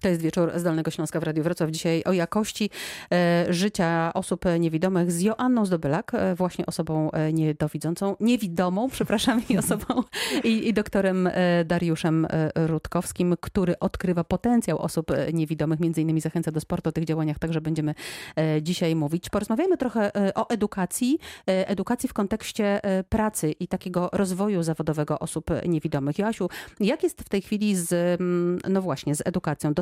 To jest wieczór z Dolnego Śląska w Radiu Wrocław. Dzisiaj o jakości e, życia osób niewidomych z Joanną Zdobylak, e, właśnie osobą e, niedowidzącą, niewidomą, przepraszam, i osobą, i, i doktorem Dariuszem Rutkowskim, który odkrywa potencjał osób niewidomych, między innymi zachęca do sportu. O tych działaniach także będziemy dzisiaj mówić. Porozmawiamy trochę o edukacji, edukacji w kontekście pracy i takiego rozwoju zawodowego osób niewidomych. Joasiu, jak jest w tej chwili z, mm, no właśnie, z edukacją,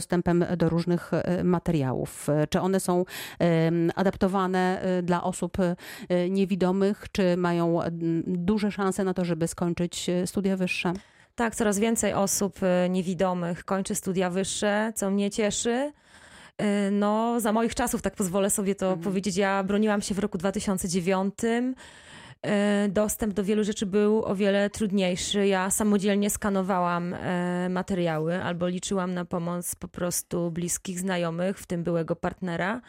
do różnych e, materiałów? E, Czy one są adaptowane e, dla osób niewidomych, czy mają mm, duże szanse na to, żeby skończyć studia wyższe? Tak, coraz więcej osób niewidomych kończy studia wyższe, co mnie cieszy. No, za moich czasów, tak pozwolę sobie to Mhm. powiedzieć, ja broniłam się w roku 2009. E, Dostęp do wielu rzeczy był o wiele trudniejszy. Ja samodzielnie skanowałam e, materiały albo liczyłam na pomoc po prostu bliskich znajomych, w tym byłego partnera.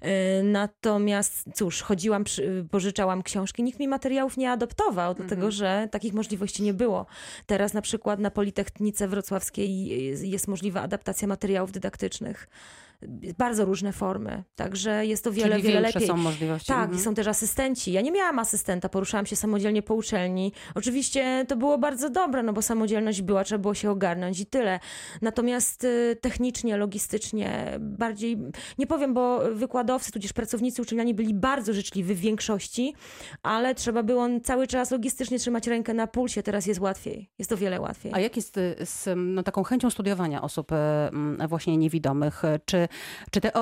E, Natomiast cóż, chodziłam, pożyczałam książki, nikt mi materiałów nie adoptował, dlatego że takich możliwości nie było. Teraz na przykład na Politechnice Wrocławskiej jest możliwa adaptacja materiałów dydaktycznych. Bardzo różne formy, także jest to wiele, Czyli wiele lepiej. są możliwości. Tak, Mhm. i są też asystenci. Ja nie miałam asystenta, poruszałam się samodzielnie po uczelni. Oczywiście to było bardzo dobre, no bo samodzielność była, trzeba było się ogarnąć i tyle. Natomiast y, technicznie, logistycznie bardziej, nie powiem, bo wykładowcy, tudzież pracownicy uczelniani byli bardzo życzliwi w większości, ale trzeba było cały czas logistycznie trzymać rękę na pulsie. Teraz jest łatwiej. Jest to wiele łatwiej. A jak jest y, z no, taką chęcią studiowania osób m, właśnie niewidomych? Czy, czy te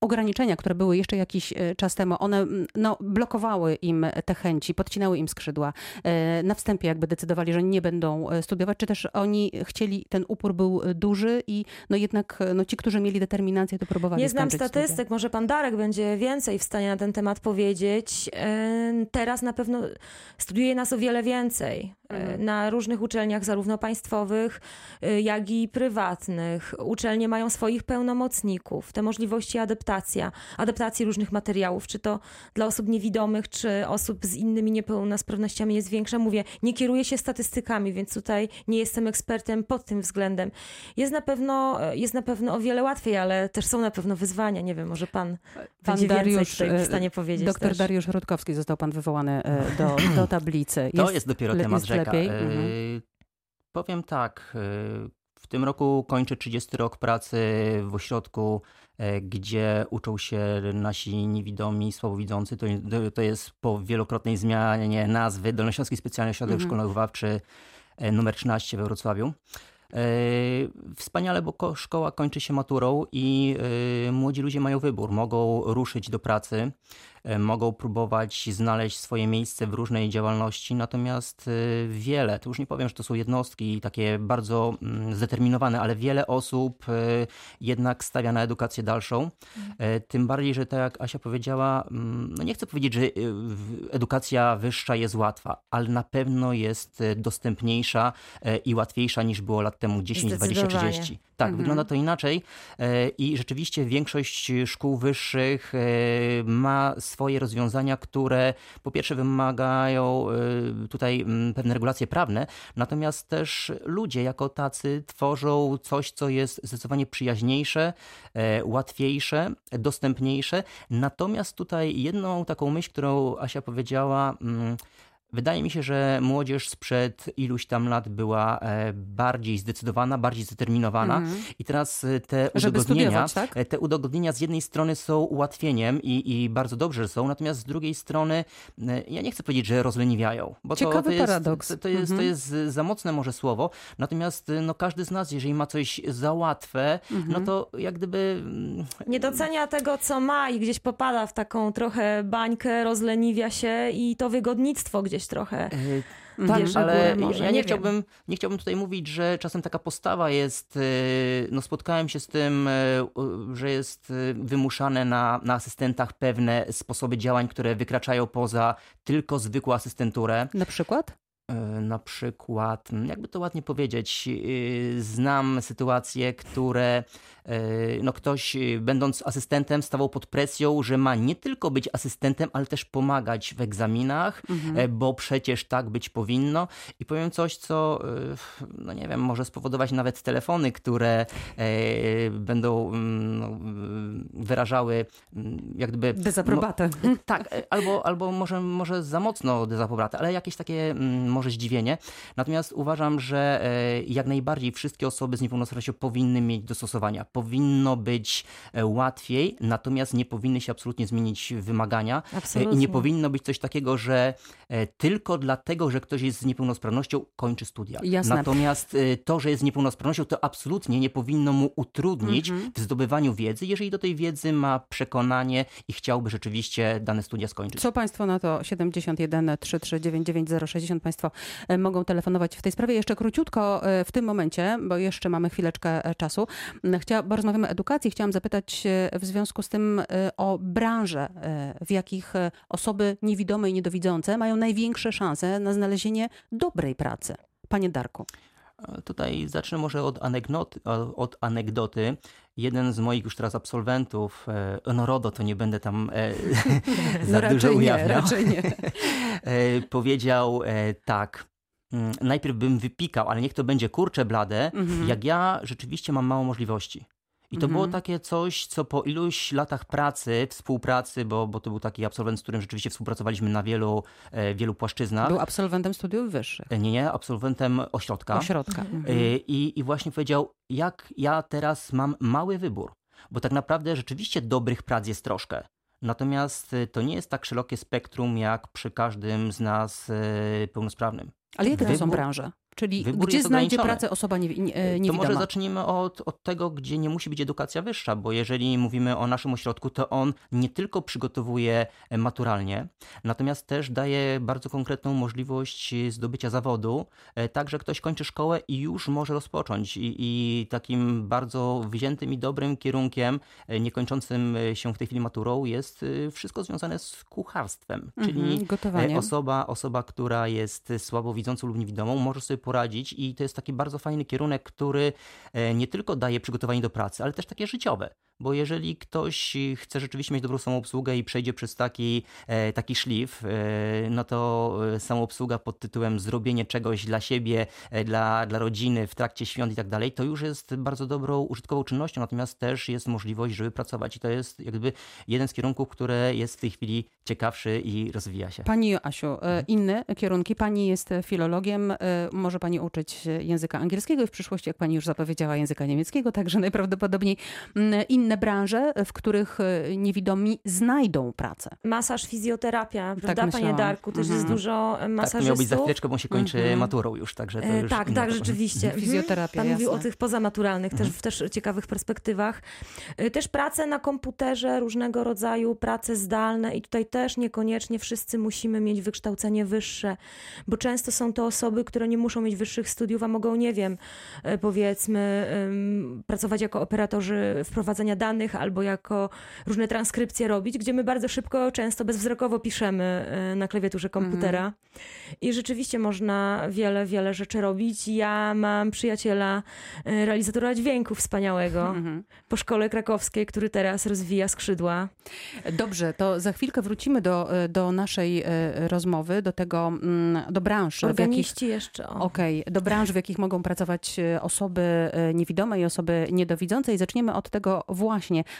ograniczenia, które były jeszcze jakiś e, czas temu, one no, blokowały im te chęci, podcinały im skrzydła? E, Na wstępie jakby decydowali, że nie będą e, studiować, czy też oni chcieli, ten upór był duży i no jednak no, ci, którzy mieli determinację, to próbowali Nie znam skończyć studia. statystyk, może pan Darek będzie więcej w stanie na ten temat powiedzieć. Teraz na pewno studiuje nas o wiele więcej. Mhm. Na różnych uczelniach, zarówno państwowych, jak i prywatnych. Uczelnie mają swoich pełnomocników. Te możliwości adaptacja, adaptacji różnych materiałów, czy to dla osób niewidomych, czy osób z innymi niepełnosprawnościami jest większa. Mówię, nie kieruję się statystykami, więc tutaj nie jestem ekspertem pod tym względem. Jest na pewno, jest na pewno o wiele łatwiej, ale też są na pewno wyzwania. Nie wiem, może pan, będzie więcej tutaj e, w stanie powiedzieć Doktor też. Dariusz Rutkowski został pan wywołany e, do, do tablicy. To jest, dopiero temat jest rzeka. lepiej? E, Mhm. Powiem tak. W tym roku kończę 30 rok pracy w ośrodku, e, gdzie uczą się nasi niewidomi, słabowidzący. To, to jest po wielokrotnej zmianie nazwy Dolnośląski Specjalny Ośrodek Mhm. Szkolno-Wychowawczy e, numer 13 we Wrocławiu. E, Wspaniale, bo ko- szkoła kończy się maturą i e, młodzi ludzie mają wybór. Mogą ruszyć do pracy, e, mogą próbować znaleźć swoje miejsce w różnej działalności, natomiast wiele, to już nie powiem, że to są jednostki takie bardzo mm, zdeterminowane, ale wiele osób jednak stawia na edukację dalszą. E, Tym bardziej, że tak jak Asia powiedziała, mm, no nie chcę powiedzieć, że edukacja wyższa jest łatwa, ale na pewno jest dostępniejsza i łatwiejsza niż było lat temu 10, 20, Zdecydowanie. 30. Tak, Mhm. wygląda to inaczej e, i rzeczywiście większość szkół wyższych e, ma swoje rozwiązania, które po pierwsze wymagają e, tutaj pewne regulacje prawne, natomiast też ludzie jako tacy tworzą coś, co jest zdecydowanie przyjaźniejsze, łatwiejsze, dostępniejsze. Natomiast tutaj jedną taką myśl, którą Asia powiedziała, Wydaje mi się, że młodzież sprzed iluś tam lat była e, bardziej zdecydowana, bardziej zdeterminowana Mhm. i teraz e, te udogodnienia, studiować, tak? e, te udogodnienia z jednej strony są ułatwieniem i, i bardzo dobrze że są, natomiast z drugiej strony ja nie chcę powiedzieć, że rozleniwiają, bo to, Ciekawy to, jest, paradoks. to, to, jest, to Mhm. jest za mocne może słowo, natomiast no, każdy z nas, jeżeli ma coś za łatwe, Mhm. no to jak gdyby mm, Nie docenia tego, co ma i gdzieś popada w taką trochę bańkę, rozleniwia się i to wygodnictwo gdzieś trochę. e, Mhm. Tak, ale może, ja nie nie, chciałbym, nie chciałbym tutaj mówić, że czasem taka postawa jest, y, no spotkałem się z tym, y, że jest wymuszane na, na asystentach pewne sposoby działań, które wykraczają poza tylko zwykłą asystenturę. Na przykład? Na przykład, mm, jakby to ładnie powiedzieć, znam sytuacje, które no ktoś będąc asystentem stawał pod presją, że ma nie tylko być asystentem, ale też pomagać w egzaminach, mhm. bo przecież tak być powinno. I powiem coś, co no nie wiem, może spowodować nawet telefony, które będą mm, no, wyrażały mm, jak gdyby... Dezaprobatę. No, tak, albo, albo może, może za mocno dezaprobatę, ale jakieś takie mm, może zdziwienie. Natomiast uważam, że jak najbardziej wszystkie osoby z niepełnosprawnością powinny mieć dostosowania. Powinno być e, łatwiej, natomiast nie powinny się absolutnie zmienić wymagania. Absolutnie. I nie powinno być coś takiego, że e, tylko dlatego, że ktoś jest z niepełnosprawnością, kończy studia. Jasne. Natomiast e, to, że jest z niepełnosprawnością, to absolutnie nie powinno mu utrudnić mhm. w zdobywaniu wiedzy, jeżeli do tej wiedzy ma przekonanie i chciałby rzeczywiście dane studia skończyć. Co Państwo na to 71 3399 060 Państwo mogą telefonować w tej sprawie. Jeszcze króciutko w tym momencie, bo jeszcze mamy chwileczkę czasu. Chcia, bo rozmawiamy o edukacji, chciałam zapytać w związku z tym e, o branże, e, w jakich osoby niewidome i niedowidzące mają największe szanse na znalezienie dobrej pracy. Panie Darku. Tutaj zacznę może od, anegdoty, od anegdoty. Jeden z moich już teraz absolwentów, no RODO, to nie będę tam za no dużo ujawniał, powiedział tak, Mm, najpierw bym wypikał, ale niech to będzie kurcze blade, mhm. jak ja rzeczywiście mam mało możliwości. I to było mhm. takie coś, co po iluś latach pracy, współpracy, bo, bo to był taki absolwent, z którym rzeczywiście współpracowaliśmy na wielu, e, wielu płaszczyznach. Był absolwentem studiów wyższych. E, nie, nie, absolwentem ośrodka. Ośrodka. E, mhm. I, I właśnie powiedział, jak ja teraz mam mały wybór, bo tak naprawdę rzeczywiście dobrych prac jest troszkę. Natomiast to nie jest tak szerokie spektrum, jak przy każdym z nas pełnosprawnym. Ale jakie to są branże? Czyli Wybór gdzie znajdzie pracę osoba nie, nie, e, niewidoma? To może zacznijmy od, od tego, gdzie nie musi być edukacja wyższa, bo jeżeli mówimy o naszym ośrodku, to on nie tylko przygotowuje e, maturalnie, natomiast też daje bardzo konkretną możliwość zdobycia zawodu, e, tak, że ktoś kończy szkołę i już może rozpocząć. I, i takim bardzo wziętym i dobrym kierunkiem, niekończącym się w tej chwili maturą, jest wszystko związane z kucharstwem. Czyli mhm, osoba, osoba, która jest słabowidzącą lub niewidomą, może sobie poradzić i to jest taki bardzo fajny kierunek, który e, nie tylko daje przygotowanie do pracy, ale też takie życiowe. Bo jeżeli ktoś chce rzeczywiście mieć dobrą samoobsługę i przejdzie przez taki, e, taki szlif, e, no to samoobsługa pod tytułem zrobienie czegoś dla siebie, dla, dla rodziny w trakcie świąt i tak dalej, to już jest bardzo dobrą użytkową czynnością, natomiast też jest możliwość, żeby pracować. I to jest jakby jeden z kierunków, które jest w tej chwili ciekawszy i rozwija się. Pani Joasiu, inne kierunki. Pani jest filologiem, może pani uczyć języka angielskiego i w przyszłości, jak pani już zapowiedziała, języka niemieckiego, także najprawdopodobniej mm, inne branże, w których e, niewidomi znajdą pracę. Masaż, fizjoterapia, tak prawda, panie Darku? Też mhm. jest dużo masażystów. Tak, miał być za chwileczkę, bo się kończy mhm. maturą już, także to e, już Tak, tak, rzeczywiście. Mhm. Fizjoterapia, Pan mówił o tych pozamaturalnych, też w też ciekawych perspektywach. E, też prace na komputerze różnego rodzaju, prace zdalne i tutaj też niekoniecznie wszyscy musimy mieć wykształcenie wyższe, bo często są to osoby, które nie muszą mieć wyższych studiów, a mogą, nie wiem, e, powiedzmy, pracować jako operatorzy danych albo jako różne transkrypcje robić, gdzie my bardzo szybko, często bezwzrokowo piszemy e, na klawiaturze komputera. Mhm. I rzeczywiście można wiele, wiele rzeczy robić. Ja mam przyjaciela, e, realizatora dźwięku wspaniałego mhm. po szkole krakowskiej, który teraz rozwija skrzydła. Dobrze, to za chwilkę wrócimy do, do naszej rozmowy, do tego, mm, do branży. Organiści jakich... jeszcze. Okej, okay. do branż, w jakich mogą pracować e, osoby e, niewidome i osoby niedowidzące. I zaczniemy od tego właśnie,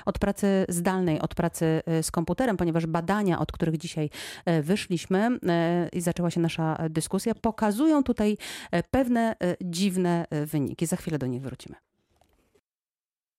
od pracy zdalnej, od pracy e, z komputerem, ponieważ badania, od których dzisiaj wyszliśmy i zaczęła się nasza dyskusja, pokazują tutaj pewne dziwne wyniki. Za chwilę do nich wrócimy.